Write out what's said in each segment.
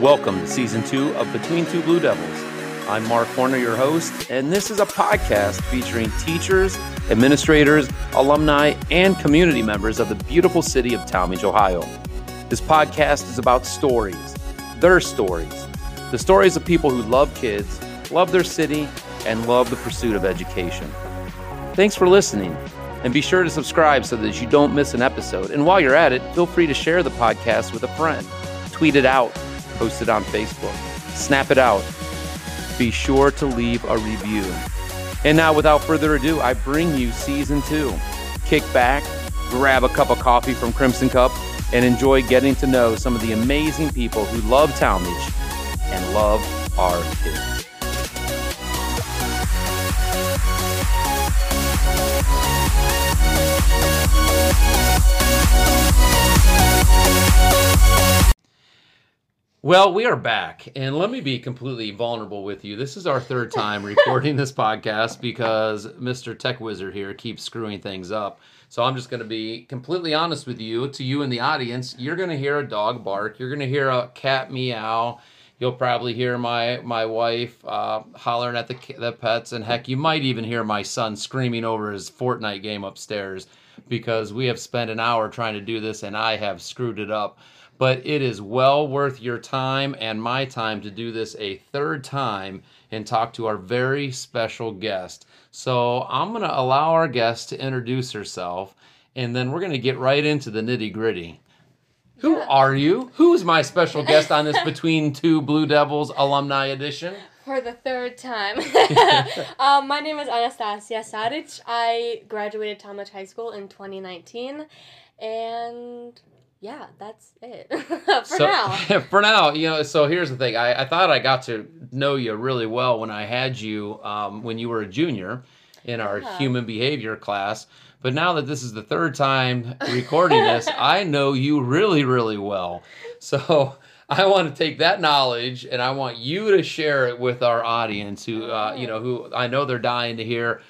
Welcome to season two of Between Two Blue Devils. I'm Mark Horner, your host, and this is a podcast featuring teachers, administrators, alumni, and community members of the beautiful city of Tallmadge, Ohio. This podcast is about stories, their stories, the stories of people who love kids, love their city, and love the pursuit of education. Thanks for listening, and be sure to subscribe so that you don't miss an episode. And while you're at it, feel free to share the podcast with a friend, tweet it out, post it on Facebook, snap it out. Be sure to leave a review. And now, without further ado, I bring you season two. Kick back, grab a cup of coffee from Crimson Cup, and enjoy getting to know some of the amazing people who love Tallmadge and love our kids. Well, we are back, and let me be completely vulnerable with you. This is our third time recording this podcast because Mr. Tech Wizard here keeps screwing things up. So I'm just going to be completely honest with you. To you in the audience, you're going to hear a dog bark. You're going to hear a cat meow. You'll probably hear my my wife uh, hollering at the the pets, and heck, you might even hear my son screaming over his Fortnite game upstairs because we have spent an hour trying to do this, and I have screwed it up but it is well worth your time and my time to do this a third time and talk to our very special guest. So I'm going to allow our guest to introduce herself and then we're going to get right into the nitty gritty. Who Yeah. are you? Who's my special guest on this Between Two Blue Devils alumni edition? For the third time. um, my name is Anastasija Saric. I graduated Tallmadge High School in 2019. And yeah, that's it. For so, now. for now, you know, so here's the thing. I, I thought I got to know you really well when I had you um, when you were a junior in our Yeah. human behavior class. But now that this is the third time recording this, I know you really, really well. So I want to take that knowledge and I want you to share it with our audience who, uh, you know, who I know they're dying to hear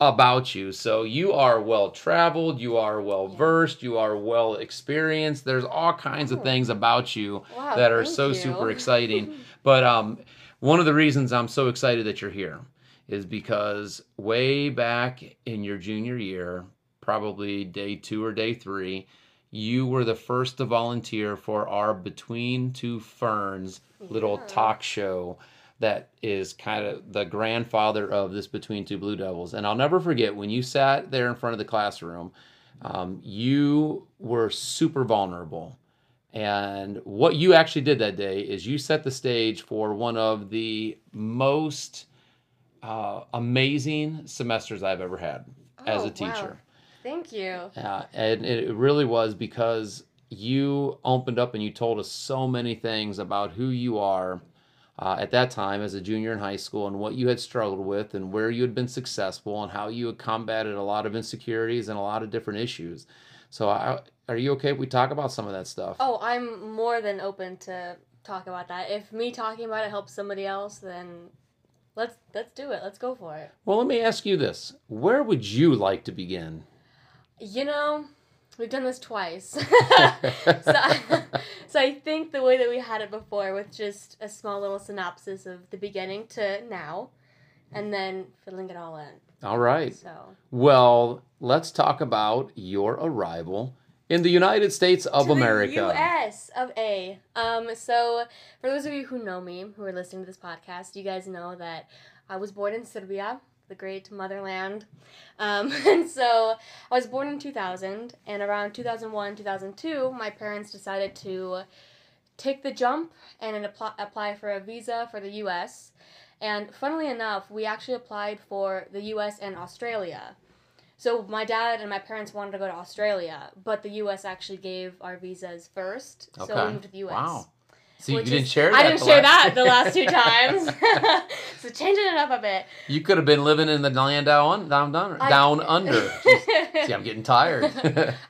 about you. So you are well traveled, you are well versed, you are well experienced. There's all kinds of Oh. things about you Wow, that are so you. super exciting. But um, one of the reasons I'm so excited that you're here is because way back in your junior year, probably day two or day three, you were the first to volunteer for our Between Two Ferns little Yeah. talk show that is kind of the grandfather of this Between Two Blue Devils. And I'll never forget when you sat there in front of the classroom, um, you were super vulnerable. And what you actually did that day is you set the stage for one of the most uh, amazing semesters I've ever had as Oh, a wow. teacher. Thank you. Uh, and it really was because you opened up and you told us so many things about who you are uh, at that time as a junior in high school and what you had struggled with and where you had been successful and how you had combated a lot of insecurities and a lot of different issues. So, I, are you okay if we talk about some of that stuff? Oh, I'm more than open to talk about that. If me talking about it helps somebody else, then let's let's do it. Let's go for it. Well, let me ask you this where would you like to begin? You know, we've done this twice. so, I, so I think the way that we had it before, with just a small little synopsis of the beginning to now, and then filling it all in. All right. So, Well, let's talk about your arrival in the United States of America. the U.S. of A. Um, so for those of you who know me, who are listening to this podcast, you guys know that I was born in Serbia, the great motherland. Um, and so I was born in 2000, and around 2001, 2002, my parents decided to take the jump and apply, apply for a visa for the U.S. And funnily enough, we actually applied for the U.S. and Australia. So my dad and my parents wanted to go to Australia, but the U.S. actually gave our visas first, so we moved to the U.S. Wow. See, which you didn't is- share that. I didn't share that the last two times. so changing it up a bit. you could have been living in the land down, down, down, I- down under. See, I'm getting tired.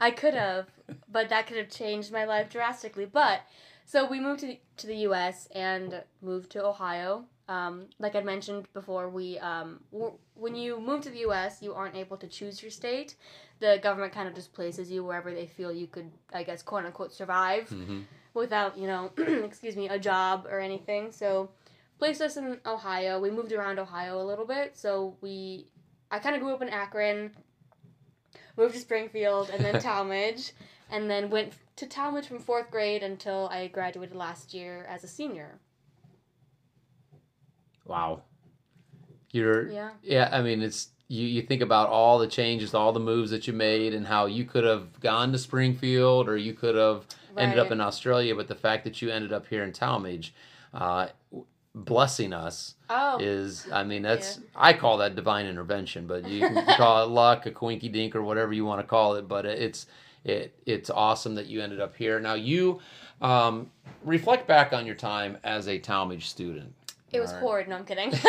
I could have, but that could have changed my life drastically. But so we moved to the, to the U.S. and moved to Ohio. Um, like I mentioned before, we um, when you move to the U.S., you aren't able to choose your state. The government kind of just places you wherever they feel you could, I guess, quote unquote, survive. Mhm. Without you know, excuse me, a job or anything. So placed us in Ohio. We moved around Ohio a little bit. So we, I kind of grew up in Akron, moved to Springfield, and then Tallmadge, and then went to Tallmadge from fourth grade until I graduated last year as a senior. Wow. You're Yeah. yeah, I mean it's you, you think about all the changes, all the moves that you made and how you could have gone to Springfield or you could have ended up in Australia, but the fact that you ended up here in Tallmadge, uh, blessing us Oh. is I mean that's I call that divine intervention, but you can call it luck, a quinky dink, or whatever you want to call it. But it's it it's awesome that you ended up here. Now you um, reflect back on your time as a Tallmadge student. It was Alright. horrid. No, I'm kidding.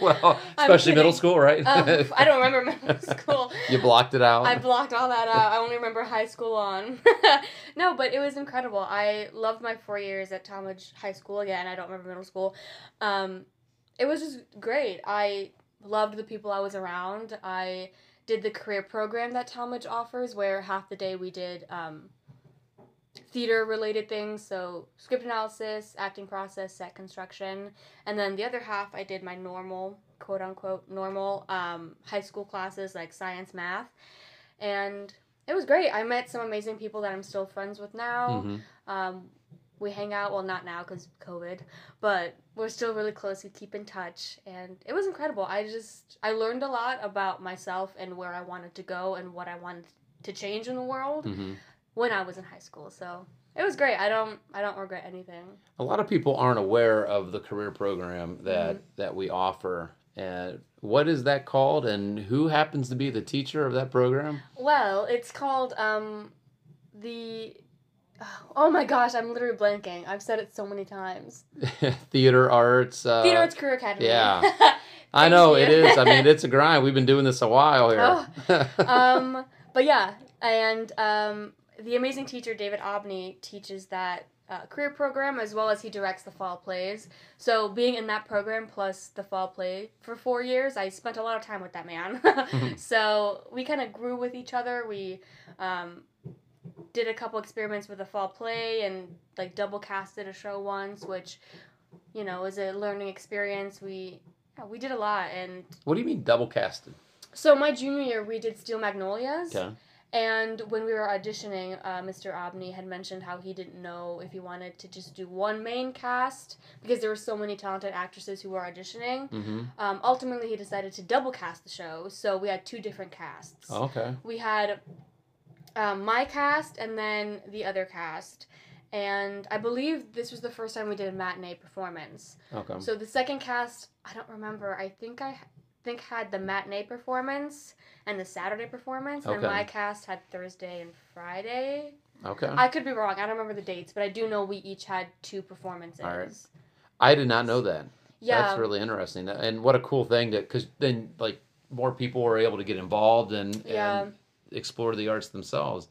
well, especially middle school, right? Um, I don't remember middle school. you blocked it out. I blocked all that out. I only remember high school on. no, but it was incredible. I loved my four years at Tallmadge High School again. I don't remember middle school. Um, it was just great. I loved the people I was around. I did the career program that Tallmadge offers, where half the day we did um, theater related things, so script analysis, acting process, set construction, and then the other half I did my normal, quote unquote, normal um, high school classes like science, math, and it was great. I met some amazing people that I'm still friends with now. Mhm. Um, we hang out, well, not now because COVID, but we're still really close. We keep in touch, and it was incredible. I just I learned a lot about myself and where I wanted to go and what I wanted to change in the world Mhm. When I was in high school. So it was great. I don't I don't regret anything. A lot of people aren't aware of the career program that Mm-hmm. that we offer. And what is that called? And who happens to be the teacher of that program? Well, it's called um the oh my gosh, I'm literally blanking. I've said it so many times. Theater arts. Uh, Theater Arts Career Academy. yeah. I know it is. I mean, it's a grind. We've been doing this a while here. um, but yeah, and um, the amazing teacher David Obney teaches that uh, career program as well as he directs the fall plays. So being in that program plus the fall play for four years, I spent a lot of time with that man. so we kind of grew with each other. We um, did a couple experiments with the fall play and like double casted a show once, which you know was a learning experience. We yeah, we did a lot and what do you mean double casted? so my junior year, we did Steel Magnolias, Okay. And when we were auditioning, uh, Mr. Obney had mentioned how he didn't know if he wanted to just do one main cast because there were so many talented actresses who were auditioning. Mm-hmm. Um, ultimately, he decided to double cast the show, so we had two different casts. Okay. We had um, my cast and then the other cast. And I believe this was the first time we did a matinee performance. Okay. So the second cast, I don't remember. I think I think had the matinee performance and the Saturday performance, and my cast had Thursday and Friday. Okay. I could be wrong. I don't remember the dates, but I do know we each had two performances. All right. I did not know that. Yeah. That's really interesting. And what a cool thing that because then like more people were able to get involved and, Yeah. and explore the arts themselves.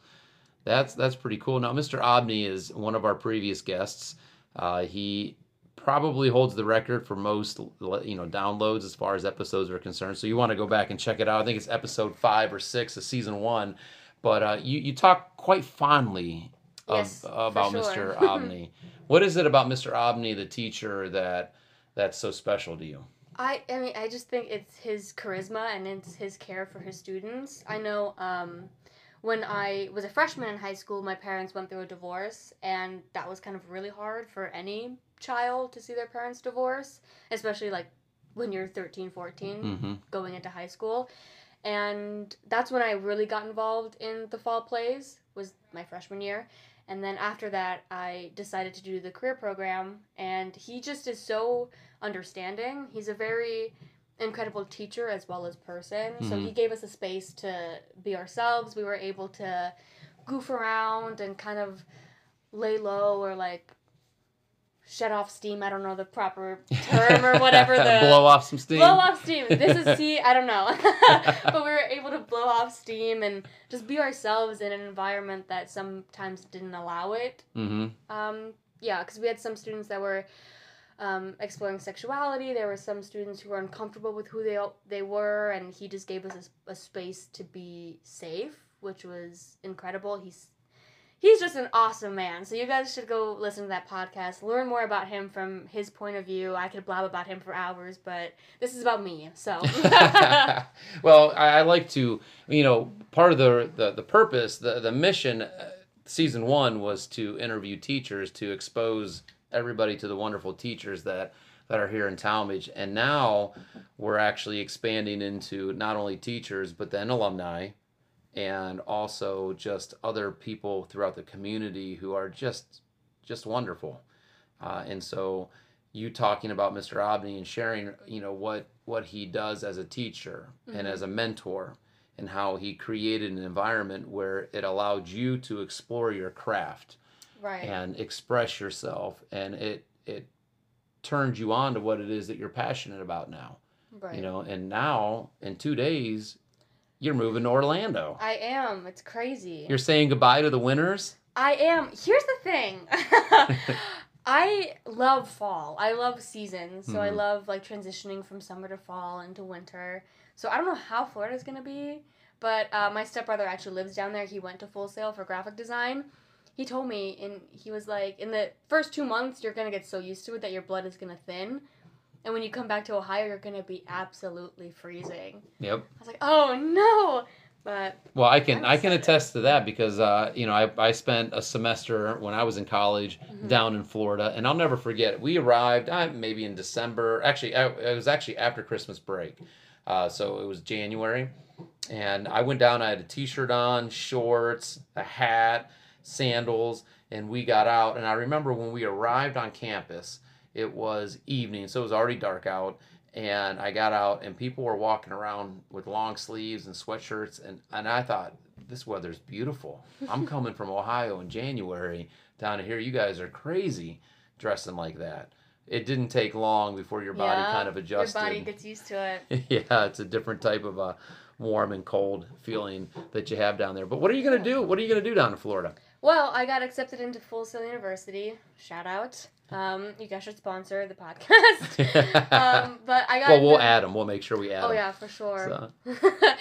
That's that's pretty cool. Now, Mr. Obney is one of our previous guests. Uh, he probably holds the record for most you know downloads as far as episodes are concerned. So you want to go back and check it out. I think it's episode five or six of season one. But uh, you you talk quite fondly of, Yes, about sure. Mr. Obney. what is it about Mr. Obney, the teacher, that that's so special to you? I, I mean, I just think it's his charisma and it's his care for his students. I know um, when I was a freshman in high school, my parents went through a divorce, and that was kind of really hard for any child to see their parents divorce, especially like when you're 13, 14, Mm-hmm. going into high school. And that's when I really got involved in the fall plays, was my freshman year. And then after that, I decided to do the career program, and he just is so understanding. He's a very incredible teacher as well as person. So Mhm. he gave us a space to be ourselves. We were able to goof around and kind of lay low or like shut off steam. I don't know the proper term or whatever the blow off some steam. blow off steam. This is see, I don't know. but we were able to blow off steam and just be ourselves in an environment that sometimes didn't allow it. Mm-hmm. Um, yeah, because we had some students that were um, exploring sexuality. There were some students who were uncomfortable with who they they were, and he just gave us a, a space to be safe, which was incredible. He's he's just an awesome man. So you guys should go listen to that podcast, learn more about him from his point of view. I could blab about him for hours, but this is about me. So well, I, I like to, you know, part of the the, the purpose, the the mission, uh, season one was to interview teachers to expose everybody to the wonderful teachers that that are here in Tallmadge, and now we're actually expanding into not only teachers but then alumni, and also just other people throughout the community who are just just wonderful, uh, and so you talking about Mr. Obney and sharing, you know, what what he does as a teacher mm-hmm. and as a mentor and how he created an environment where it allowed you to explore your craft right. and express yourself and it it turned you on to what it is that you're passionate about now right. you know and now in two days you're moving to orlando i am it's crazy you're saying goodbye to the winters i am here's the thing I love fall. I love seasons. So mm-hmm. I love like transitioning from summer to fall into winter. So I don't know how Florida's gonna be, but uh, my stepbrother actually lives down there. He went to Full Sail for graphic design. He told me, and he was like, in the first two months, you're gonna get so used to it that your blood is gonna thin, and when you come back to Ohio, you're gonna be absolutely freezing. Yep. I was like, oh no. But well, I can I can attest to that because uh, you know I, I spent a semester when I was in college mm-hmm. down in Florida, and I'll never forget. We arrived uh, maybe in December. Actually, I, it was actually after Christmas break, uh, so it was January, and I went down. I had a T-shirt on, shorts, a hat, sandals, and we got out. And I remember when we arrived on campus, it was evening, so it was already dark out and I got out and people were walking around with long sleeves and sweatshirts and, and I thought this weather's beautiful. I'm coming from Ohio in January down to here. You guys are crazy dressing like that. It didn't take long before your body yeah, kind of adjusted. Your body gets used to it. yeah, it's a different type of a warm and cold feeling that you have down there. But what are you gonna do? What are you gonna do down in Florida? Well, I got accepted into Full Sail University. Shout out. Um, you guys should sponsor the podcast. um, but I got. Well, we'll add them. We'll make sure we add. Them. Oh them. yeah, for sure. So.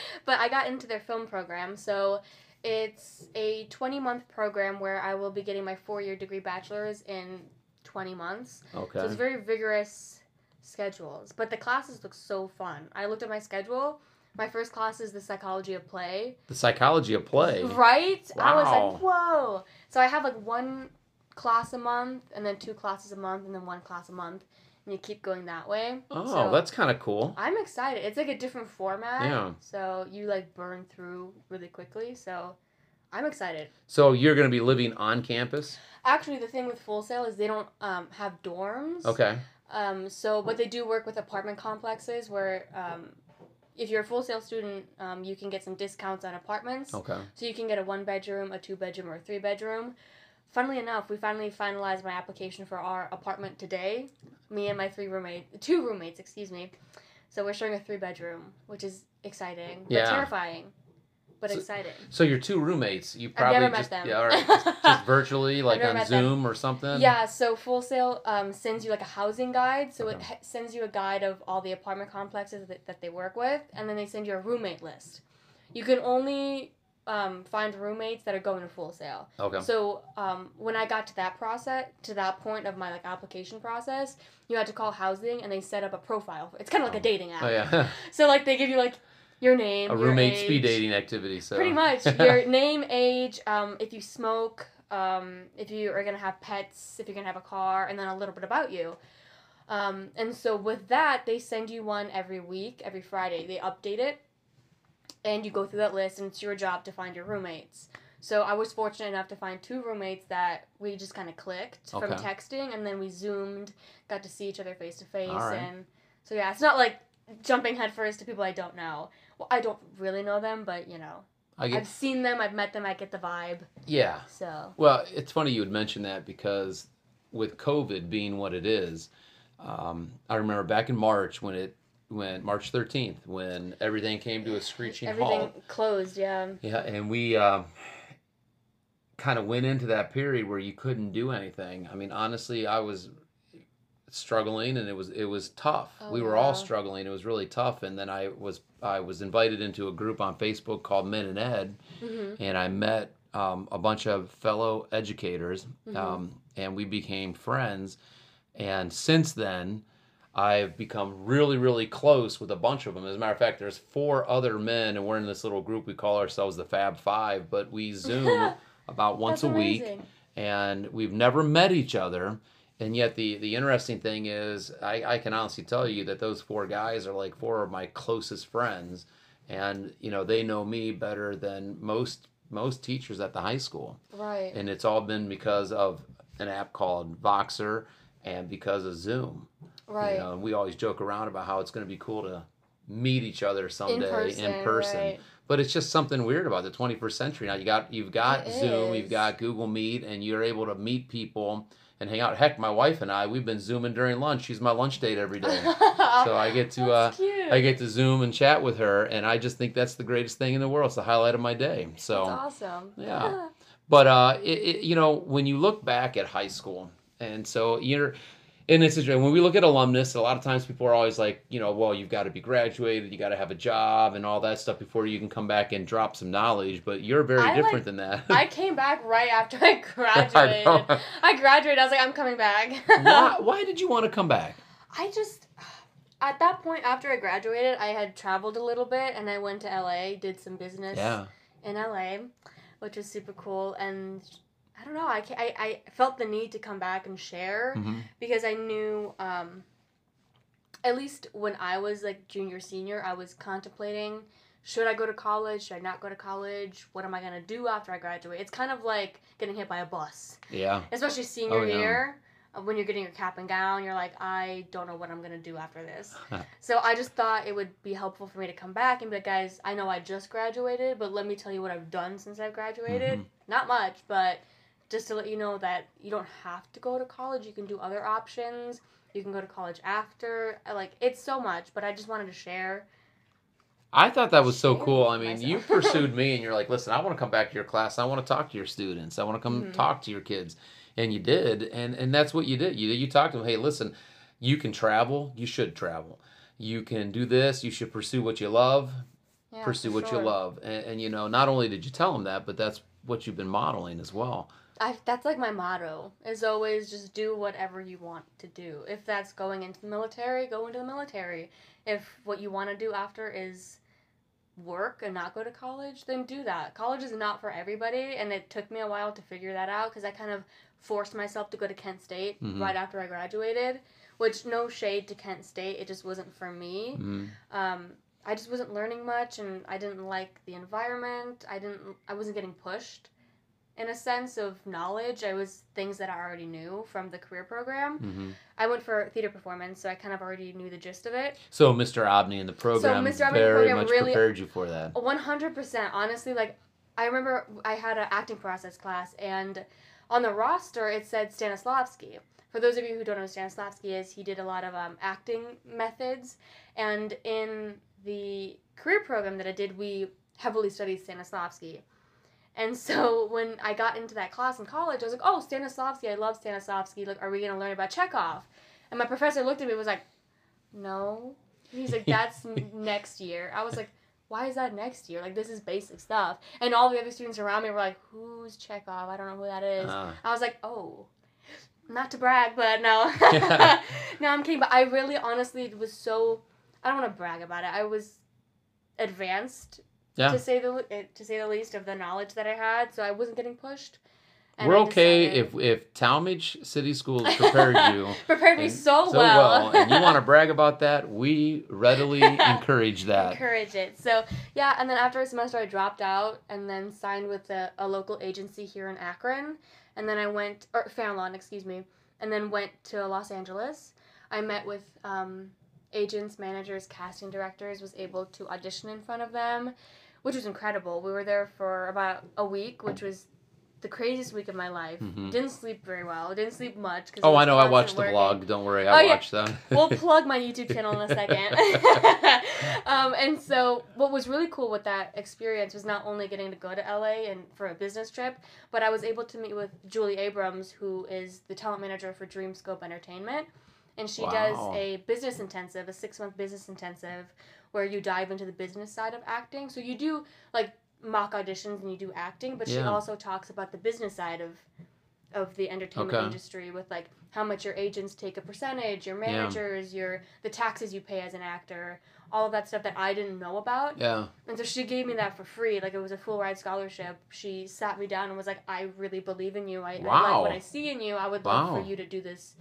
but I got into their film program, so it's a 20 month program where I will be getting my four year degree bachelor's in 20 months. Okay. So it's very vigorous schedules, but the classes look so fun. I looked at my schedule my first class is the psychology of play. The psychology of play. Right? Wow. I was like, whoa. So I have like one class a month and then two classes a month and then one class a month. And you keep going that way. Oh, so that's kind of cool. I'm excited. It's like a different format. Yeah. So you like burn through really quickly. So I'm excited. So you're going to be living on campus? Actually, the thing with Full Sail is they don't um, have dorms. Okay. Um, so, but they do work with apartment complexes where um, if you're a Full Sail student, um, you can get some discounts on apartments. Okay. So you can get a one bedroom, a two bedroom, or a three bedroom. Funnily enough, we finally finalized my application for our apartment today. Me and my three roommates, two roommates, excuse me. So we're sharing a three bedroom, which is exciting but terrifying but so, exciting. So your two roommates, you probably I've never just met them. yeah, all right, just, just virtually like on Zoom them. or something. Yeah, so Full Sail um, sends you like a housing guide. So okay. it sends you a guide of all the apartment complexes that, that they work with, and then they send you a roommate list. You can only um, find roommates that are going to Full Sail. Okay. So um, when I got to that process, to that point of my like application process, you had to call housing, and they set up a profile. It's kind of like a dating app. Oh yeah. so like they give you like your name, a roommate age, speed dating activity. So pretty much your name, age, um, if you smoke, um, if you are gonna have pets, if you're gonna have a car, and then a little bit about you. Um, and so with that, they send you one every week, every Friday. They update it, and you go through that list, and it's your job to find your roommates. So I was fortunate enough to find two roommates that we just kind of clicked okay. from texting, and then we zoomed, got to see each other face to face, and so yeah, it's not like jumping headfirst to people I don't know. Well, I don't really know them, but you know, I get, I've seen them, I've met them, I get the vibe. Yeah. So. Well, it's funny you would mention that because with COVID being what it is, um, I remember back in March when it when March 13th when everything came to a screeching everything halt. Everything closed, yeah. Yeah, and we um, kind of went into that period where you couldn't do anything. I mean, honestly, I was struggling and it was it was tough. Oh, we were wow. all struggling. It was really tough and then I was I was invited into a group on Facebook called Men and Ed mm-hmm. and I met um, a bunch of fellow educators, Mhm. um, and we became friends. And since then, I've become really, really close with a bunch of them. As a matter of fact, there's four other men, and we're in this little group. We call ourselves the Fab Five, but we Zoom about once That's a week amazing. and we've never met each other. And yet, the the interesting thing is, I, I can honestly tell you that those four guys are like four of my closest friends, and you know they know me better than most most teachers at the high school. Right. And it's all been because of an app called Voxer and because of Zoom. Right. You know, and we always joke around about how it's going to be cool to meet each other someday in person. Right. but it's just something weird about the 21st century now you got you've got It zoom is. you've got google meet and you're able to meet people and hang out heck my wife and i we've been zooming during lunch she's my lunch date every day so i get to uh i get to zoom and chat with her and i just think that's the greatest thing in the world it's the highlight of my day so That's awesome. yeah. but uh, it, it, you know, when you look back at high school, and so you're in this situation, when we look at alumnus, a lot of times people are always like, you know, well, you've got to be graduated, you got to have a job, and all that stuff before you can come back and drop some knowledge. But you're very I different like- than that. I came back right after I graduated. know. I, graduated. I was like, I'm coming back. why, why did you want to come back? I just, at that point, after I graduated, I had traveled a little bit and I went to LA, did some business Yeah. in LA, which was super cool. And I don't know, I, I, I felt the need to come back and share hmm because I knew, um, at least when I was like junior, senior, I was contemplating should I go to college? Should I not go to college? What am I going to do after I graduate? It's kind of like getting hit by a bus Yeah. especially senior Oh, yeah. year uh, when you're getting your cap and gown you're like i don't know what i'm going to do after this so i just thought it would be helpful for me to come back and be like guys i know i just graduated but let me tell you what i've done since i've graduated Mhm. not much but just to let you know that you don't have to go to college you can do other options you can go to college after like it's so much but i just wanted to share I thought that was so cool. I mean, you pursued me and you're like, listen, I want to come back to your class. I want to talk to your students. I want to come Mhm. talk to your kids. And you did. And, and that's what you did. You, you talked to them, hey, listen, you can travel. You should travel. You can do this. You should pursue what you love. yeah, pursue what sure. you love. And, and, you know, not only did you tell them that, but that's what you've been modeling as well. I, that's like my motto is always just do whatever you want to do. If that's going into the military, go into the military. If what you want to do after is work and not go to college, then do that. College is not for everybody, and it took me a while to figure that out because I kind of forced myself to go to Kent State Mhm. right after I graduated, which no shade to Kent State, it just wasn't for me Mhm. um, I just wasn't learning much, and I didn't like the environment. I didn't. I wasn't getting pushed, in a sense of knowledge. I was things that I already knew from the career program. Mhm. I went for theater performance, so I kind of already knew the gist of it. So Mr. Obney and the program so Mr. Obney very program much really- prepared you for that. One hundred percent. Honestly, like I remember I had an acting process class, and on the roster it said Stanislavski. For those of you who don't know Stanislavski is, he did a lot of um, acting methods, and in the career program that I did, we heavily studied Stanislavski. And so when I got into that class in college, I was like, "Oh, Stanislavski! I love Stanislavski. Like, are we gonna learn about Chekhov?" And my professor looked at me and was like, "No." He's like, "That's next year." I was like, "Why is that next year? Like, this is basic stuff." And all the other students around me were like, "Who's Chekhov? I don't know who that is." Ah. I was like, "Oh." Not to brag, but no. no, I'm kidding. But I really, honestly, was so. I don't want to brag about it. I was advanced Yeah. to say the eh, to say the least of the knowledge that I had, so I wasn't getting pushed. And We're okay if if Tallmadge City Schools prepared you prepared me and- so, well, and you want to brag about that, we readily encourage that. encourage it. So yeah, and then after a semester, I dropped out and then signed with a, a local agency here in Akron, and then I went or Fairlawn, excuse me, and then went to Los Angeles. I met with um, agents, managers, casting directors. Was able to audition in front of them, which was incredible. We were there for about a week, which was the craziest week of my life. Mhm. Didn't sleep very well. Didn't sleep much. 'cause Oh, I know. I watched the vlog. Don't worry, Oh, I yeah. watched that. we'll plug my YouTube channel in a second. um, and so, what was really cool with that experience was not only getting to go to LA and for a business trip, but I was able to meet with Julie Abrams, who is the talent manager for Dreamscope Entertainment, and she does a business intensive, a six month business intensive, where you dive into the business side of acting. So you do like mock auditions and you do acting, but she also talks about the business side of of the entertainment Okay. industry with like how much your agents take a percentage, your managers, your the taxes you pay as an actor, all of that stuff that I didn't know about. Yeah. And so she gave me that for free. Like it was a full ride scholarship. She sat me down and was like, I really believe in you. I, I Wow. like what I see in you. I would love for you to do this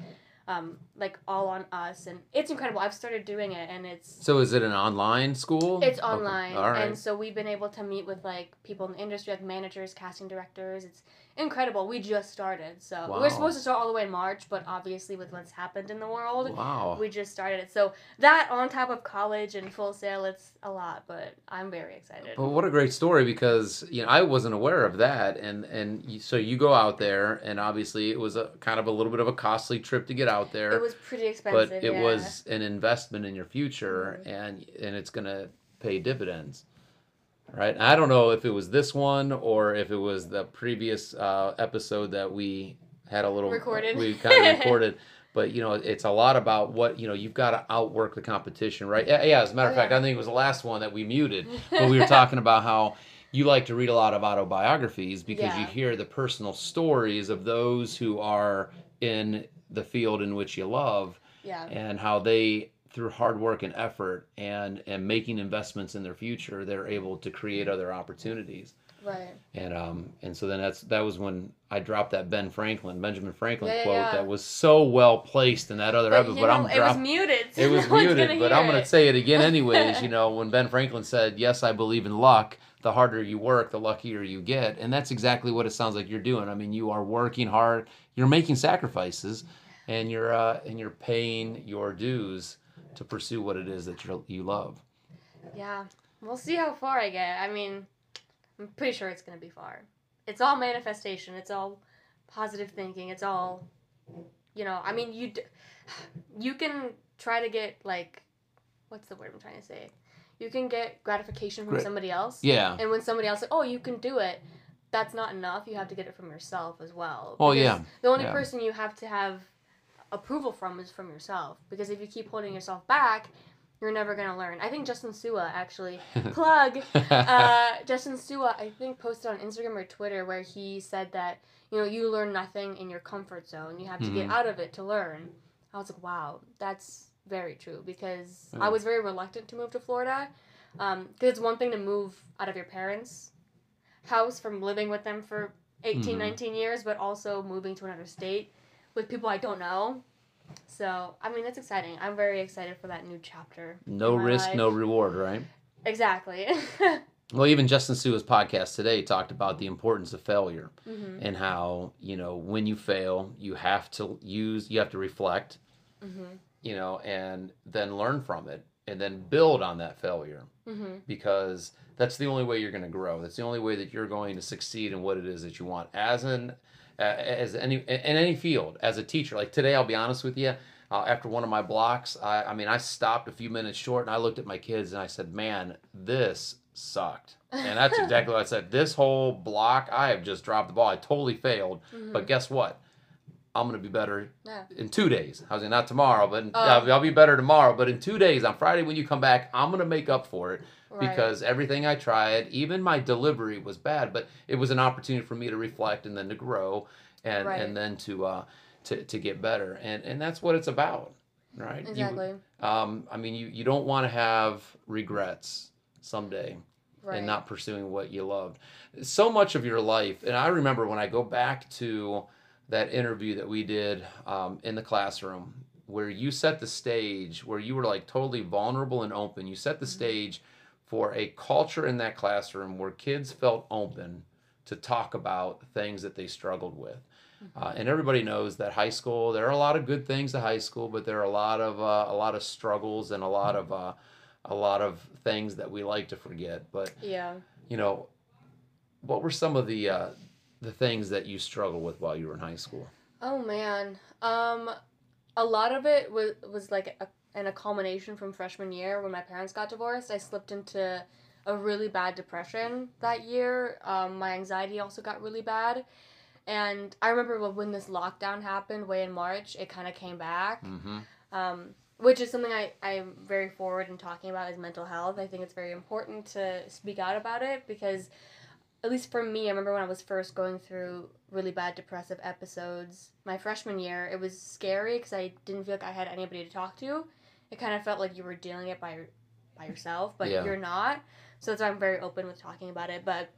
um, like all on us. And it's incredible. I've started doing it and it's So is it an online school? it's Okay. online. Right. And so we've been able to meet with like people in the industry, like managers, casting directors. It's incredible. We just started. So we Wow. we're supposed to start all the way in March, but obviously with what's happened in the world, wow. we just started it. So that on top of college and full sail, it's a lot, but I'm very excited. But what a great story because you know I wasn't aware of that, and and you, so you go out there, and obviously it was a kind of a little bit of a costly trip to get out there. It was pretty expensive. but it yeah. was an investment in your future Mhm. and and it's going to pay dividends right? I don't know if it was this one or if it was the previous uh, episode that we had a little Recorded. we kind of recorded. But you know it's a lot about what you know you've got to outwork the competition right? Yeah, yeah as a matter of Oh, fact i think it was the last one that we muted but we were talking about how you like to read a lot of autobiographies because you hear the personal stories of those who are in the field in which you love yeah. and how they through hard work and effort and and making investments in their future they're able to create other opportunities Right. and um and so then that's that was when I dropped that Ben Franklin Benjamin Franklin Yeah, quote yeah. that was so well placed in that other But, episode but know, I'm it was muted. so it was no muted but I'm going to it. say it again anyways you know when Ben Franklin said yes I believe in luck the harder you work the luckier you get and that's exactly what it sounds like you're doing I mean you are working hard you're making sacrifices and you're uh, and you're paying your dues to pursue what it is that you you love. Yeah. We'll see how far I get. I mean, I'm pretty sure it's going to be far. It's all manifestation. It's all positive thinking. It's all, you know, I mean, you, d- you can try to get, like, what's the word I'm trying to say? You can get gratification from Grat- somebody else. Yeah. And when somebody else, like, oh, you can do it, that's not enough. You have to get it from yourself as well. Oh, yeah. The only Yeah. person you have to have approval from is from yourself. Because if you keep holding yourself back, you're never gonna learn. I think Justin Sua actually plug. Uh, Justin Sua, I think, posted on Instagram or Twitter where he said that you know you learn nothing in your comfort zone. You have to get Mhm. out of it to learn. I was like, wow, that's very true because. I was very reluctant to move to Florida. Because it's one thing to move out of your parents' house from living with them for 18, Mhm. 19 years, but also moving to another state with people I don't know. So, I mean, that's exciting. I'm very excited for that new chapter. no risk, life. no reward, right? Exactly. Well, even Justin Sua's podcast today talked about the importance of failure hmm and how, you know, when you fail, you have to use, you have to reflect, hmm you know, and then learn from it and then build on that failure hmm because that's the only way you're going to grow. That's the only way that you're going to succeed in what it is that you want as an uh, as any in any field as a teacher. Like today, I'll be honest with you. Uh, after one of my blocks, I, I mean, I stopped a few minutes short and I looked at my kids and I said, "Man, this sucked." And that's exactly what I said. This whole block, I have just dropped the ball. I totally failed. Mhm. But guess what? I'm going to be better Yeah. in two days. I was like, not tomorrow, but Oh. I'll, I'll be better tomorrow. But in two days, on Friday when you come back, I'm going to make up for it Right. because everything I tried, even my delivery was bad, but it was an opportunity for me to reflect and then to grow and Right. and then to uh to, to get better. And and that's what it's about, right? You- Exactly. um I mean you you don't want to have regrets someday right. and not pursuing what you loved. So much of your life, and I remember when I go back to that interview that we did um, in the classroom, where you set the stage, where you were like totally vulnerable and open. You set the Mm-hmm. stage for a culture in that classroom where kids felt open to talk about things that they struggled with. Mm-hmm. Uh, and everybody knows that high school, there are a lot of good things to high school, but there are a lot of uh, a lot of struggles and a lot of uh, a lot of things that we like to forget. But yeah. you know, what were some of the uh, the things that you struggled with while you were in high school? Oh man. Um, a lot of it was was like a, and a culmination from freshman year when my parents got divorced. I slipped into a really bad depression that year. Um, my anxiety also got really bad, and I remember when- this lockdown happened way in March. It kind of came back. Mm-hmm. Um, which is something I, I'm very forward in talking about is mental health. I think it's very important to speak out about it because at least for me, I remember when I was first going through really bad depressive episodes my freshman year, it was scary because I didn't feel like I had anybody to talk to. It kind of felt like you were dealing it by by yourself, but Yeah. you're not. So that's why I'm very open with talking about it. But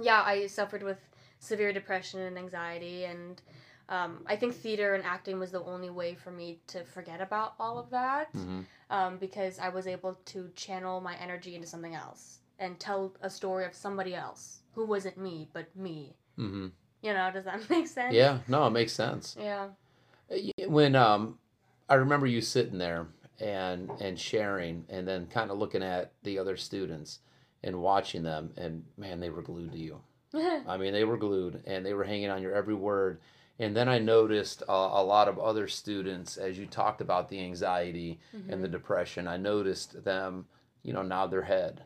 yeah, I suffered with severe depression and anxiety, and um, I think theater and acting was the only way for me to forget about all of that hmm um, because I was able to channel my energy into something else and tell a story of somebody else who wasn't me, but me. hmm You know, does that make sense? Yeah, no, it makes sense. Yeah. When um, I remember you sitting there and and sharing, and then kind of looking at the other students and watching them, and man, they were glued to you. I mean, they were glued and they were hanging on your every word. And then I noticed a, a lot of other students, as you talked about the anxiety and the depression, I noticed them, you know, nod their head.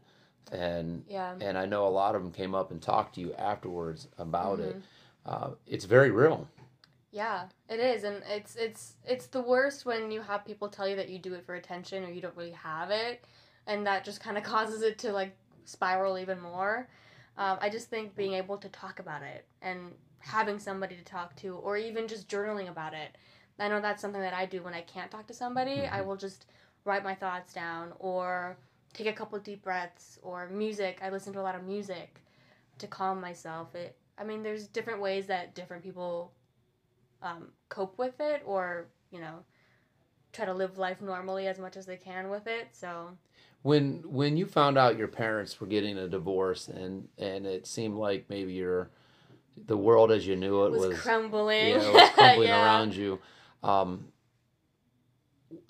And yeah. and I know a lot of them came up and talked to you afterwards about it. Mm-hmm. Uh, it's very real. Yeah, it is, and it's it's it's the worst when you have people tell you that you do it for attention or you don't really have it, and that just kind of causes it to like spiral even more. Um, I just think being able to talk about it and having somebody to talk to, or even just journaling about it. I know that's something that I do when I can't talk to somebody. I Mhm. will just write my thoughts down, or take a couple deep breaths, or music. I listen to a lot of music to calm myself. It. I mean, there's different ways that different people um, cope with it or you know try to live life normally as much as they can with it so When when you found out your parents were getting a divorce and and it seemed like maybe your the world as you knew it was, was crumbling yeah, was crumbling Yeah. around you. Um,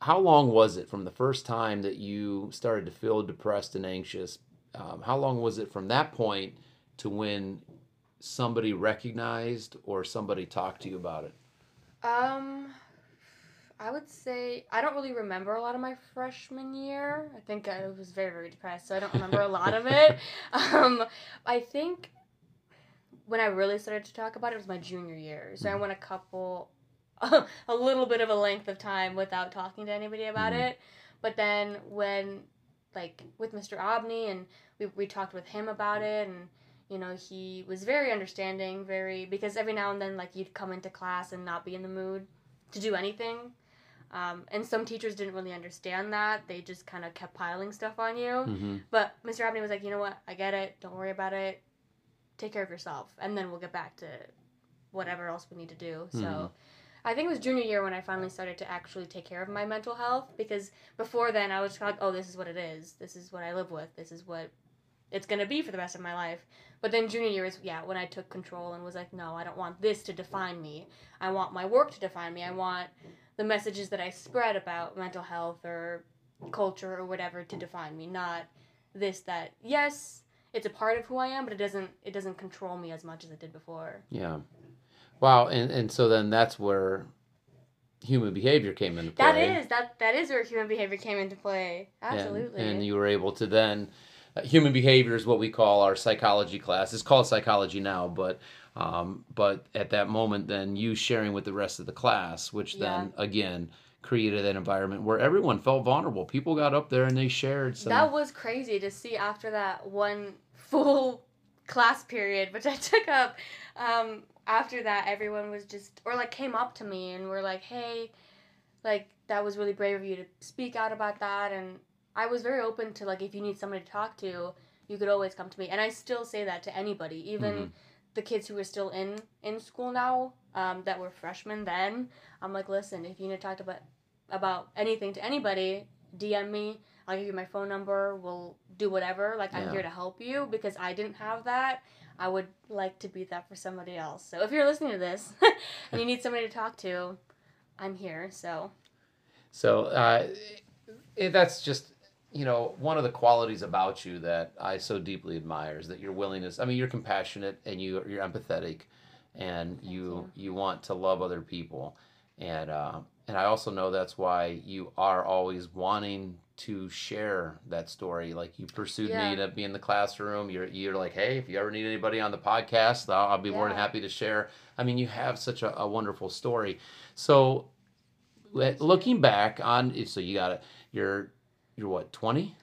how long was it from the first time that you started to feel depressed and anxious? Um, how long was it from that point to when somebody recognized or somebody talked to you about it? um i would say i don't really remember a lot of my freshman year. I think i was very very depressed so i don't remember a lot of it. Um i think when i really started to talk about it was my junior year. So i went a couple a little bit of a length of time without talking to anybody about Mhm. it. But then when like with mr obney and we, we talked with him about it and you know he was very understanding very because every now and then like you'd come into class and not be in the mood to do anything um, and some teachers didn't really understand that they just kind of kept piling stuff on you Mm-hmm. but mr obney was like you know what i get it don't worry about it take care of yourself and then we'll get back to whatever else we need to do so Mhm. I think it was junior year when I finally started to actually take care of my mental health because before then I was like, oh, this is what it is. This is what I live with. This is what it's gonna be for the rest of my life. But then junior year is yeah when I took control and was like, no, I don't want this to define me. I want my work to define me. I want the messages that I spread about mental health or culture or whatever to define me, not this that yes it's a part of who I am, but it doesn't it doesn't control me as much as it did before. Yeah. Wow. And and so then that's where human behavior came into play. That is that that is where human behavior came into play. Absolutely. And, you were able to then, human behavior is what we call our psychology class. It's called psychology now, but um, but at that moment, then you sharing with the rest of the class, which then again created an environment where everyone felt vulnerable. People got up there and they shared some. that was crazy to see after that one full class period, which I took up. Um, after that, everyone was just or like came up to me and were like, "Hey, like that was really brave of you to speak out about that." And I was very open to like if you need somebody to talk to, you could always come to me. And I still say that to anybody, even Mhm. the kids who are still in in school now, um, that were freshmen then. I'm like, listen, if you need to talk about about anything to anybody, DM me. I'll give you my phone number. We'll do whatever. Like I'm here to help you because I didn't have that. I would like to be that for somebody else. So if you're listening to this and you need somebody to talk to, I'm here. So So uh, it, that's just you know one of the qualities about you that I so deeply admire is that your willingness. I mean, you're compassionate and you you're empathetic, and you you want to love other people, and uh, and I also know that's why you are always wanting to share that story. Like you pursued Yeah. me to be in the classroom. You're you're like, hey, if you ever need anybody on the podcast, I'll, I'll be more than happy to share. I mean, you have such a, a wonderful story. So looking back on, so you got it. You're you're what twenty?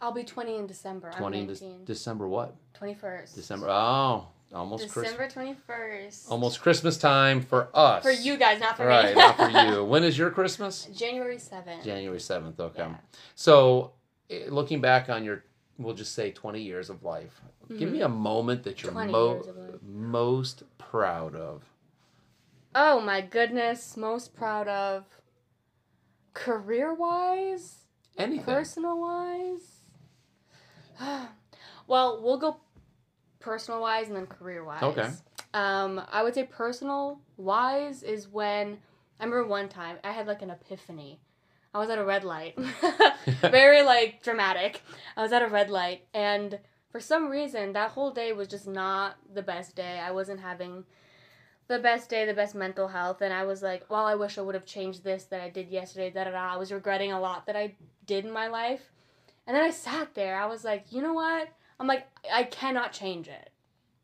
I'll be 20 in December. 20 I'm in De- December what? 21st. December. Oh, almost Christmas. December 21st. Almost Christmas time for us. For you guys, not for right, me. not for you. When is your Christmas? January 7th. January 7th. Okay. Yeah. So, eh, looking back on your, we'll just say 20 years of life, give Mhm. me a moment that you're mo- years of life. most proud of. Oh my goodness, most proud of career wise, Anything. personal wise. well, we'll go personal wise and then career wise. Okay. Um, I would say personal wise is when I remember one time I had like an epiphany. I was at a red light. Very like dramatic. I was at a red light and for some reason that whole day was just not the best day. I wasn't having the best day, the best mental health, and I was like, well, I wish I would have changed this that I did yesterday. Da da da. I was regretting a lot that I did in my life, and then I sat there. I was like, you know what? I'm like, I cannot change it.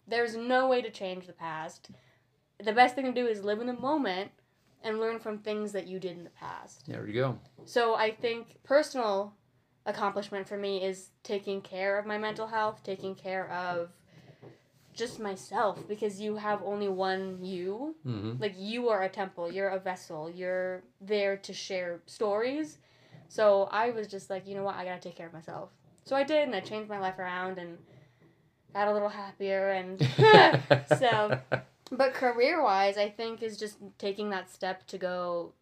There's no way to change the past. The best thing to do is live in the moment and learn from things that you did in the past. There you go. So I think personal accomplishment for me is taking care of my mental health, taking care of just myself because you have only one you. hmm Like you are a temple, you're a vessel, you're there to share stories. So I was just like, you know what, I gotta take care of myself. So I did, and I changed my life around and got a little happier. And so, but career wise, I think is just taking that step to go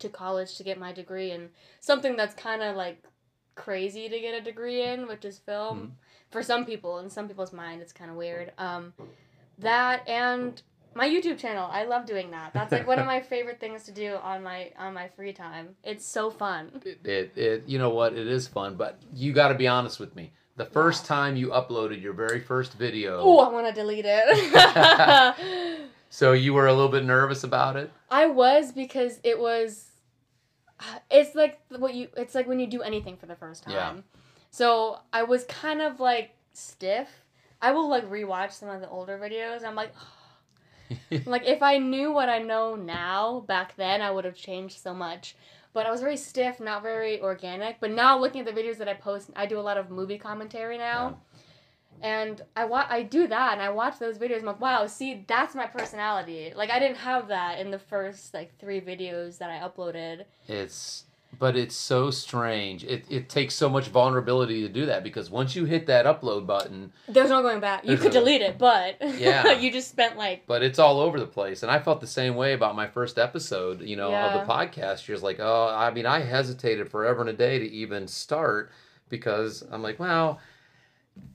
to college to get my degree and something that's kind of like crazy to get a degree in, which is film. Mhm. For some people, in some people's mind, it's kind of weird. Um, that and my YouTube channel, I love doing that. That's like one of my favorite things to do on my on my free time. It's so fun. It, it, it, you know what? It is fun, but you got to be honest with me. The first time you uploaded your very first video, Oh, I want to delete it. so you were a little bit nervous about it. I was because it was. Uh, it's like what you. It's like when you do anything for the first time. Yeah. So I was kind of like stiff. I will like rewatch some of the older videos. And I'm like, like if I knew what I know now back then, I would have changed so much. But I was very stiff, not very organic. But now looking at the videos that I post, I do a lot of movie commentary now. And I wa- I do that, and I watch those videos. I'm like, wow, see, that's my personality. Like I didn't have that in the first like three videos that I uploaded. It's but it's so strange. It it takes so much vulnerability to do that because once you hit that upload button, There's no going back. You could delete it, but Yeah. you just spent like but it's all over the place. And I felt the same way about my first episode, you know, of the podcast. You're just like, oh, I mean, I hesitated forever and a day to even start because I'm like, well,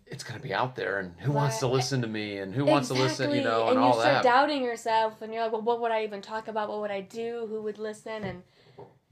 it's gonna be out there, and who wants to listen to me, and who wants to listen, you know, and, and all you start that. doubting yourself, and you're like, well, what would I even talk about? What would I do? Who would listen? And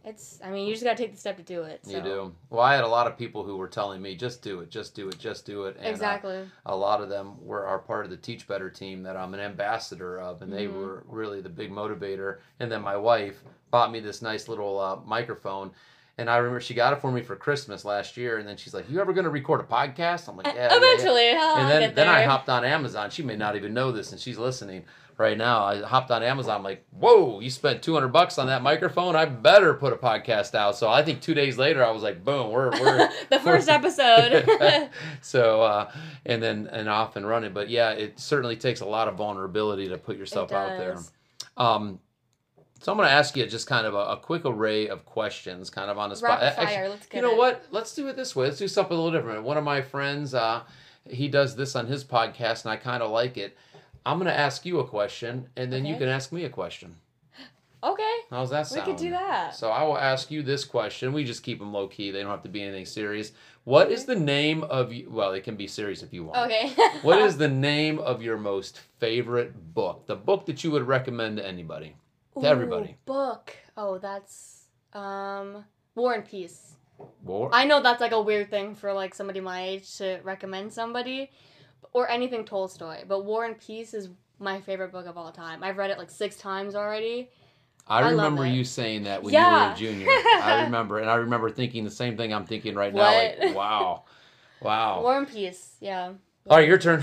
it's, I mean, you just gotta take the step to do it. You do. Well, I had a lot of people who were telling me, just do it, just do it, just do it. And, uh, Exactly. a lot of them were are part of the Teach Better team that I'm an ambassador of, and they Mhm. were really the big motivator. And then my wife bought me this nice little uh, microphone, and I remember she got it for me for Christmas last year. And then she's like, "You ever going to record a podcast?" I'm like, "Yeah." yeah, yeah." Eventually, And then then. I hopped on Amazon. She may not even know this, and she's listening right now. I hopped on Amazon. I'm like, "Whoa! You spent 200 bucks on that microphone. I better put a podcast out." So I think two days later, I was like, "Boom! We're we're." the first episode. so uh, and then and off and running but yeah it certainly takes a lot of vulnerability to put yourself out there um, so i'm going to ask you just kind of a, a quick array of questions kind of on the spot Rapid Actually, fire. Let's get you know it. what let's do it this way let's do something a little different one of my friends uh, he does this on his podcast and i kind of like it i'm going to ask you a question and then you can ask me a question Okay, how's that we could do that. so I will ask you this question. We just keep them low key. They don't have to be anything serious. What is the name of you? Well, it can be serious if you want. Okay. What is the name of your most favorite book? The book that you would recommend to anybody, to everybody. Book. Oh, that's um War and Peace. War. I know that's like a weird thing for like somebody my age to recommend somebody, or anything Tolstoy. But War and Peace is my favorite book of all time. I've read it like six times already. I I remember you saying that when Yeah. you were a junior. I remember, and I remember thinking the same thing I'm thinking right now. Like, wow, wow. War and Peace. Yeah. All right, your turn.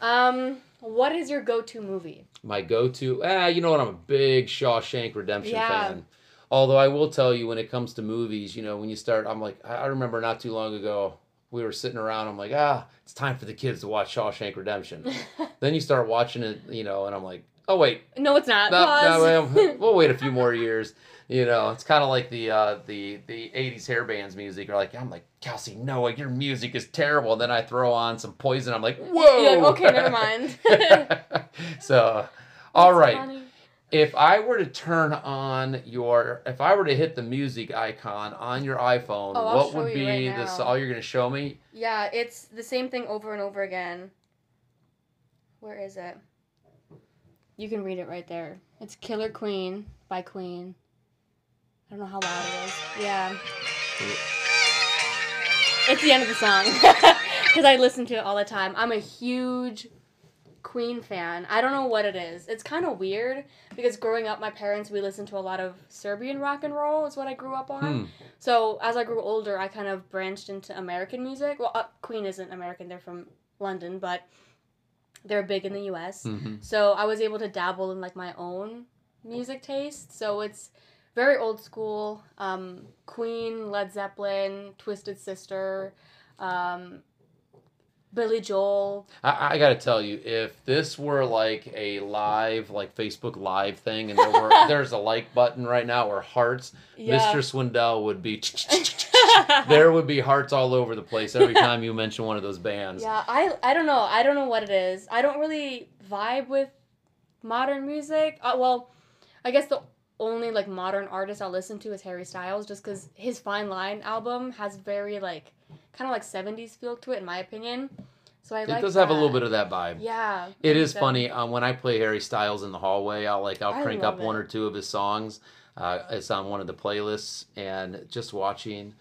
Um, what is your go-to movie? My go-to. Ah, you know what? I'm a big Shawshank Redemption Yeah. fan. Although I will tell you, when it comes to movies, you know, when you start, I'm like, I remember not too long ago, we were sitting around. I'm like, ah, it's time for the kids to watch Shawshank Redemption. then you start watching it, you know, and I'm like, oh wait, no, it's not. no, no, well, wait a few more years. You know, it's kind of like the uh, the the '80s hair bands music. Or like, I'm like, Kelsey, no, your music is terrible. And then I throw on some Poison. I'm like, whoa. Like, okay, never mind. so, all That's right. funny. If I were to turn on your, if I were to hit the music icon on your iPhone, Oh, what would be right the all you're gonna show me? Yeah, it's the same thing over and over again. Where is it? You can read it right there. It's Killer Queen by Queen. I don't know how loud it is. Yeah. It's the end of the song. Because I listen to it all the time. I'm a huge Queen fan. I don't know what it is. It's kind of weird because growing up, my parents, we listened to a lot of Serbian rock and roll, is what I grew up on. Hmm. So as I grew older, I kind of branched into American music. Well, uh, Queen isn't American; they're from London, but they're big in the U.S. hmm So I was able to dabble in like my own music taste. So it's very old school. Um, Queen, Led Zeppelin, Twisted Sister, um, Billy Joel. I, I got to tell you, if this were like a live, like Facebook Live thing, and there were there's a like button right now or hearts, Mr. Swindell would be. there would be hearts all over the place every time you mention one of those bands. Yeah, I I don't know. I don't know what it is. I don't really vibe with modern music. Uh, well, I guess the only like modern artist I'll listen to is Harry Styles, just because his Fine Line album has very like kind of like '70s feel to it, in my opinion. So I It like. does have a little bit of that vibe. Yeah. It is so- funny um, when I play Harry Styles in the hallway. I'll like I'll I crank up love one or two of his songs. Uh, it's on one of the playlists, and just watching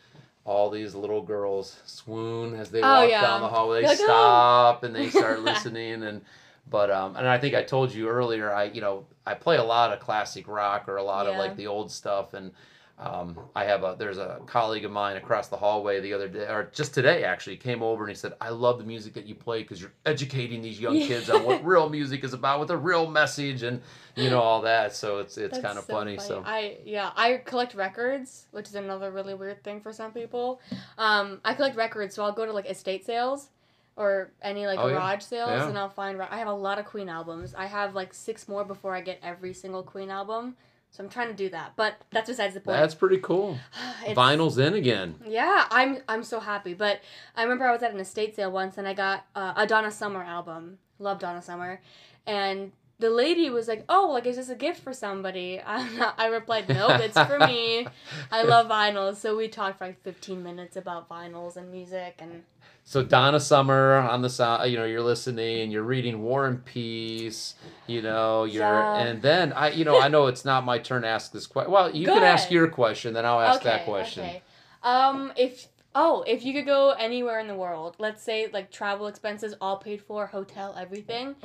all these little girls swoon as they Oh, walk yeah. down the hallway. They You're "Oh." stop and they start listening, and but um, and I think I told you earlier. I you know I play a lot of classic rock or a lot of like the old stuff, and um, I have a there's a colleague of mine across the hallway the other day, or just today actually, came over and he said, "I love the music that you play because you're educating these young Yeah. kids on what real music is about with a real message and you know all that." So it's it's kind of funny. So I yeah I collect records, which is another really weird thing for some people. Um, I collect records, so I'll go to like estate sales or any like Oh, yeah. garage sales, Yeah. and I'll find. I have a lot of Queen albums. I have like six more before I get every single Queen album. So I'm trying to do that, but that's besides the point. that's pretty cool. Vinyl's in again. yeah, I'm I'm so happy. But I remember I was at an estate sale once and I got uh, a Donna Summer album. Love Donna Summer, and the lady was like, "Oh, like is this a gift for somebody?" I, I replied, "Nope, it's for me. I love vinyls." So we talked for like 15 minutes about vinyls and music, and So Donna Summer on the side, you know, you're listening, you're reading War and Peace, you know, you're, Yeah. and then I, you know, I know it's not my turn to ask this question. Well, you Go can ask your question, then I'll ask okay, that question. okay. Um, if oh, if you could go anywhere in the world, let's say like travel expenses all paid for, hotel, everything,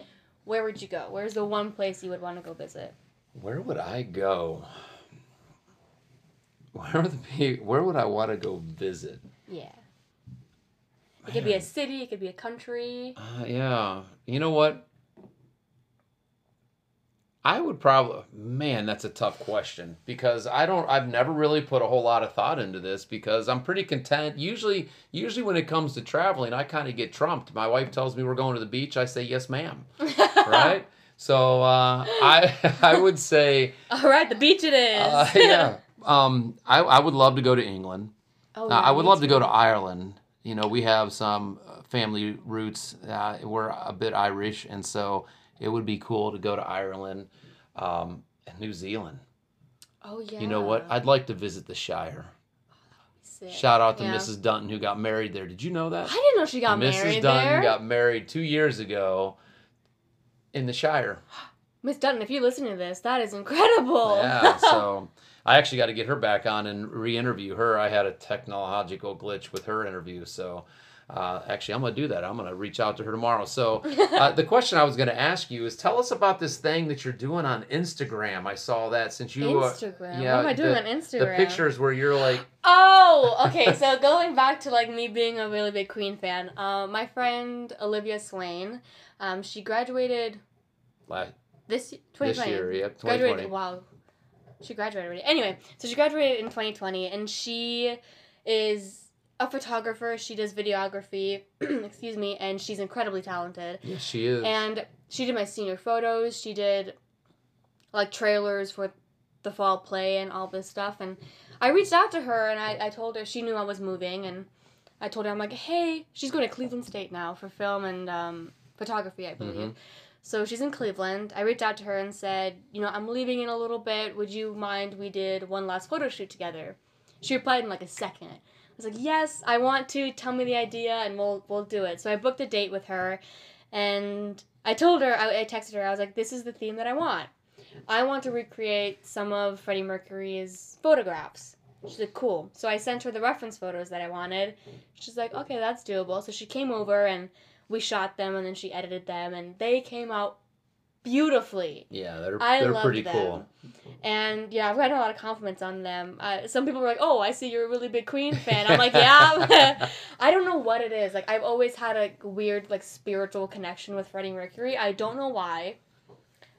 where would you go? Where's the one place you would want to go visit? Where would I go? Where would be? Where would I want to go visit? Yeah. It could be a city, it could be a country. Uh, yeah. You know what? I would probably man, that's a tough question because I don't I've never really put a whole lot of thought into this because I'm pretty content. Usually usually when it comes to traveling, I kind of get trumped. My wife tells me we're going to the beach, I say yes, ma'am. Right? so uh, I I would say All right, the beach it is. uh, yeah. Um, I, I would love to go to England. oh, Uh, I would love to go to Ireland. You know, we have some uh, family roots. Uh, we're a bit Irish, and so it would be cool to go to Ireland um, and New Zealand. Oh yeah. You know what? I'd like to visit the Shire. Sick. Shout out to Yeah. Mrs. Dunton who got married there. Did you know that? I didn't know she got Mrs. married Dutton there. got married two years ago in the Shire. Miss Dunton, if you listen to this, that is incredible. Yeah, so I actually got to get her back on and re-interview her. I had a technological glitch with her interview, so uh, actually I'm gonna do that. I'm gonna reach out to her tomorrow. So uh, the question I was gonna ask you is, tell us about this thing that you're doing on Instagram. I saw that since you uh, Instagram. yeah, what am I doing the- on Instagram? the pictures where you're like, Oh, okay. So going back to like me being a really big Queen fan, um, my friend Olivia Swain, um, she graduated like, this this year, yep, Graduated. Wow. she graduated already. Anyway, so she graduated in 2020, and she is a photographer. She does videography, excuse me, and she's incredibly talented. Yes, she is. And she did my senior photos. She did like trailers for the fall play and all this stuff. And I reached out to her and I, I told her she knew I was moving and I told her I'm like, hey, she's going to Cleveland State now for film and um, photography, I believe. Mhm. So she's in Cleveland. I reached out to her and said, you know, I'm leaving in a little bit. Would you mind we did one last photo shoot together? She replied in like a second. I was like, yes, I want to. Tell me the idea and we'll we'll do it. So I booked a date with her, and I told her I, I texted her. I was like, this is the theme that I want. I want to recreate some of Freddie Mercury's photographs. She's like, cool. So I sent her the reference photos that I wanted. She's like, okay, that's doable. So she came over and we shot them and then she edited them and they came out beautifully. yeah, they're I they're love pretty them. cool. And yeah, I've gotten a lot of compliments on them. Uh, some people were like, "Oh, I see you're a really big Queen fan." I'm like, "Yeah." I don't know what it is. Like I've always had a weird like spiritual connection with Freddie Mercury. I don't know why.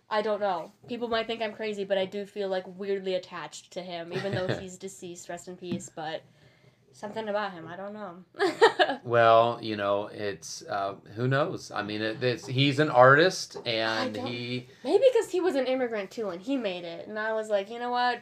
I don't know. People might think I'm crazy, but I do feel like weirdly attached to him, even though he's deceased. Rest in peace. But something about him, I don't know. Well, you know, it's uh, who knows. I mean, it, it's, he's an artist, and he Maybe because he was an immigrant too, and he made it, and I was like, you know what,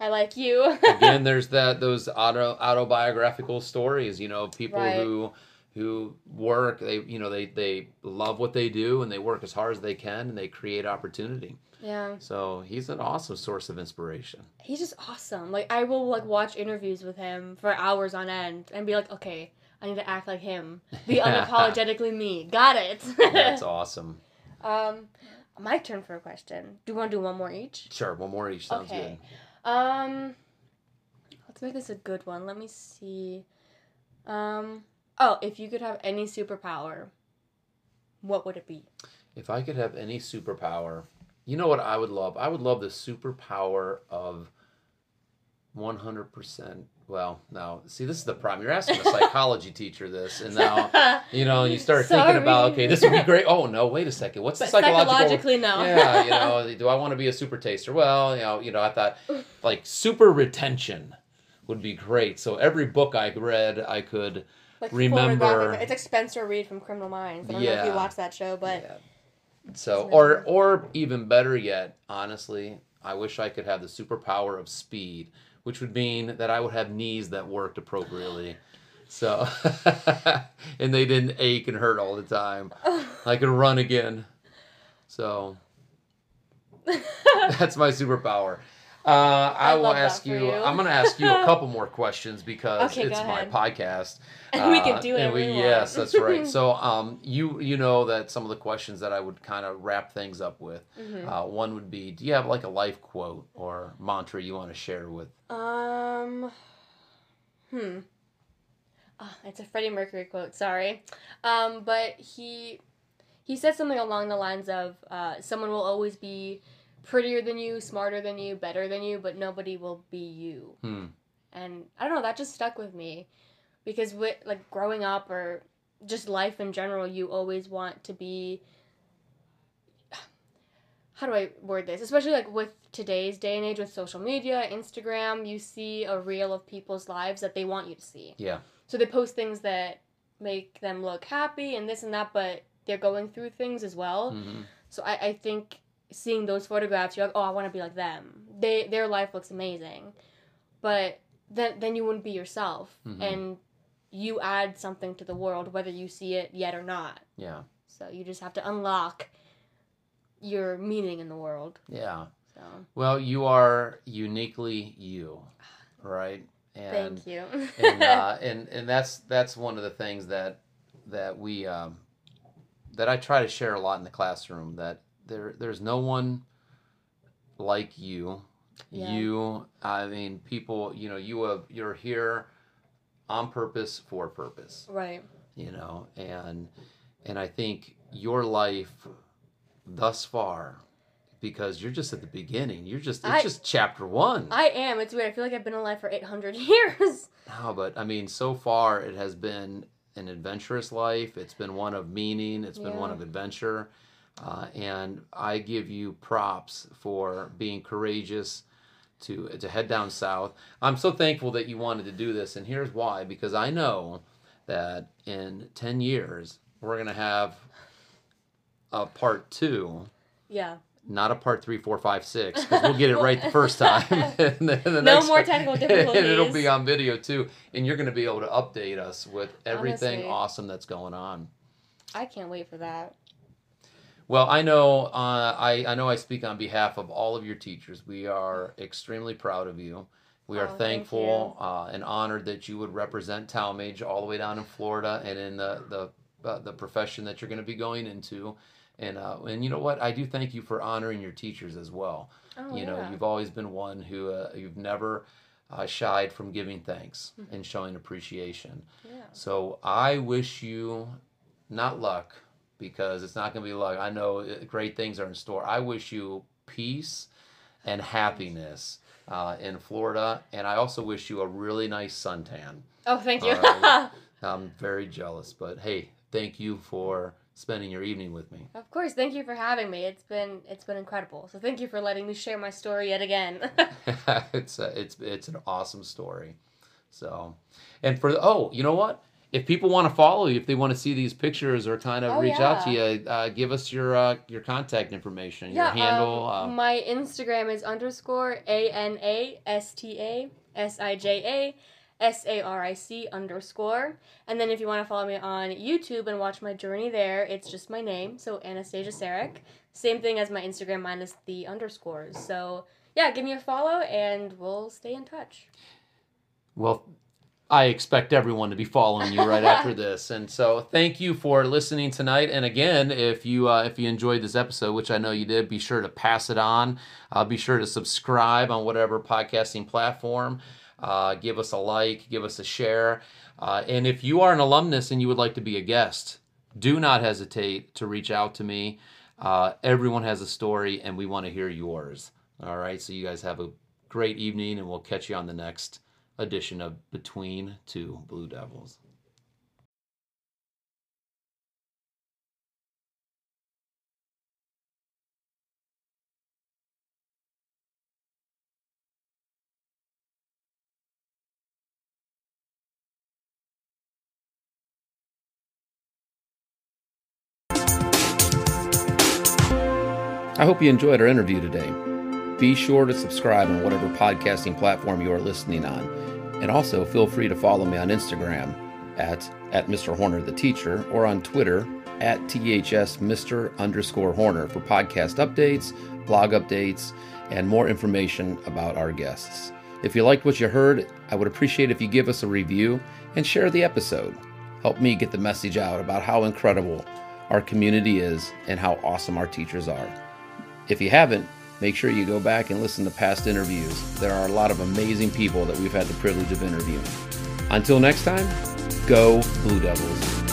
I like you. again, there's that those auto autobiographical stories. You know, people Right. who who work. They you know they they love what they do, and they work as hard as they can, and they create opportunity. Yeah. So he's an awesome source of inspiration. he's just awesome. Like I will like watch interviews with him for hours on end and be like, okay, I need to act like him. Be unapologetically me. Got it. That's awesome. um, my turn for a question. Do you want to do one more each? Sure, one more each sounds good. Okay. Um, let's make this a good one. Let me see. Um, oh, if you could have any superpower, what would it be? If I could have any superpower, you know what I would love? I would love the superpower of 100%. Well, now, see, this is the problem. You're asking a psychology teacher this, and now, you know, you start thinking about, okay, this would be great. Oh, no, wait a second. What's the psychological? psychologically, no. yeah, you know, do I want to be a super taster? Well, you know, you know, I thought like super retention would be great. So every book I read, I could like remember- It's like Spencer Reid from Criminal Minds. I don't know if you Yeah. watched that show, but Yeah. So, or or even better yet, honestly, I wish I could have the superpower of speed, which would mean that I would have knees that worked appropriately. So, and they didn't ache and hurt all the time. I could run again. So that's my superpower. Uh, I, I will ask you, you. I'm going to ask you a couple more questions because Okay, it's my podcast. And we can Uh, do whatever we. Yes, that's right. So, um, you you know that some of the questions that I would kind of wrap things up with. Mhm. Uh, one would be, do you have like a life quote or mantra you want to share with? Um, hmm. Ah, it's a Freddie Mercury quote. Sorry, um, but he he said something along the lines of, uh, "Someone will always be prettier than you, smarter than you, better than you, but nobody will be you." Hmm. And I don't know, that just stuck with me, because with like growing up or just life in general, you always want to be. How do I word this? Especially like with today's day and age with social media, Instagram, you see a reel of people's lives that they want you to see. Yeah. So they post things that make them look happy and this and that, but they're going through things as well. hmm So I, I think seeing those photographs, you're like, oh, I want to be like them. They their life looks amazing, but then then you wouldn't be yourself, Mhm. and you add something to the world, whether you see it yet or not. Yeah. So you just have to unlock your meaning in the world. Yeah. So Well, you are uniquely you, right? And thank you. and uh, and and that's that's one of the things that that we um, that I try to share a lot in the classroom. That there there's no one like you. Yeah. You, I mean, people. You know, you have you're here on purpose for purpose. right. You know, and and I think your life thus far. Because you're just at the beginning. You're just it's I- just chapter one. I am. It's weird. I feel like I've been alive for 800 years. No, but I mean, so far it has been an adventurous life. It's been one of meaning. It's been one of adventure. Uh, and I give you props for being courageous, to to head down south. I'm so thankful that you wanted to do this, and here's why: because I know that in ten years we're gonna have a part two. Yeah. Not a part three, four, five, six, because we'll get it right the first time. and then the No more technical and it'll be on video too, and you're going to be able to update us with everything Honestly. awesome that's going on. I can't wait for that. Well, I know uh, I, I know I speak on behalf of all of your teachers. We are extremely proud of you. We are Oh, thank thankful uh, and honored that you would represent Tallmadge all the way down in Florida and in the the, uh, the profession that you're going to be going into. And uh, and you know what? I do thank you for honoring your teachers as well. Oh, you know, yeah. you've always been one who uh, you've never uh, shied from giving thanks Mm-hmm. and showing appreciation. Yeah. So I wish you not luck because it's not going to be luck. I know uh, great things are in store. I wish you peace and happiness uh, in Florida, and I also wish you a really nice suntan. Oh, thank you. Right. I'm very jealous, but hey, thank you for spending your evening with me. of course. Thank you for having me. It's been it's been incredible. So thank you for letting me share my story yet again. it's a, it's it's an awesome story. So, and for the, oh, you know what? If people want to follow you, if they want to see these pictures or kind of Oh, reach out to you, uh, give us your uh, your contact information, your handle. um, my Instagram is underscore a n a s t a s i j a s a r i c underscore. And then if you want to follow me on YouTube and watch my journey there, it's just my name, so Anastasija Saric. Same thing as my Instagram minus the underscores. So yeah, give me a follow and we'll stay in touch. Well, I expect everyone to be following you right after this, and so thank you for listening tonight. And again, if you uh, if you enjoyed this episode, which I know you did, be sure to pass it on. Uh, be sure to subscribe on whatever podcasting platform. Uh, give us a like, give us a share, uh, and if you are an alumnus and you would like to be a guest, do not hesitate to reach out to me. Uh, everyone has a story, and we want to hear yours. All right, so you guys have a great evening, and we'll catch you on the next edition of Between Two Blue Devils. I hope you enjoyed our interview today. Be sure to subscribe on whatever podcasting platform you are listening on. And also feel free to follow me on Instagram at, at Mr. Horner the Teacher or on Twitter at THS Mr. underscore Horner for podcast updates, blog updates, and more information about our guests. If you liked what you heard, I would appreciate if you give us a review and share the episode. Help me get the message out about how incredible our community is and how awesome our teachers are. If you haven't, make sure you go back and listen to past interviews. There are a lot of amazing people that we've had the privilege of interviewing. Until next time, go Blue Devils.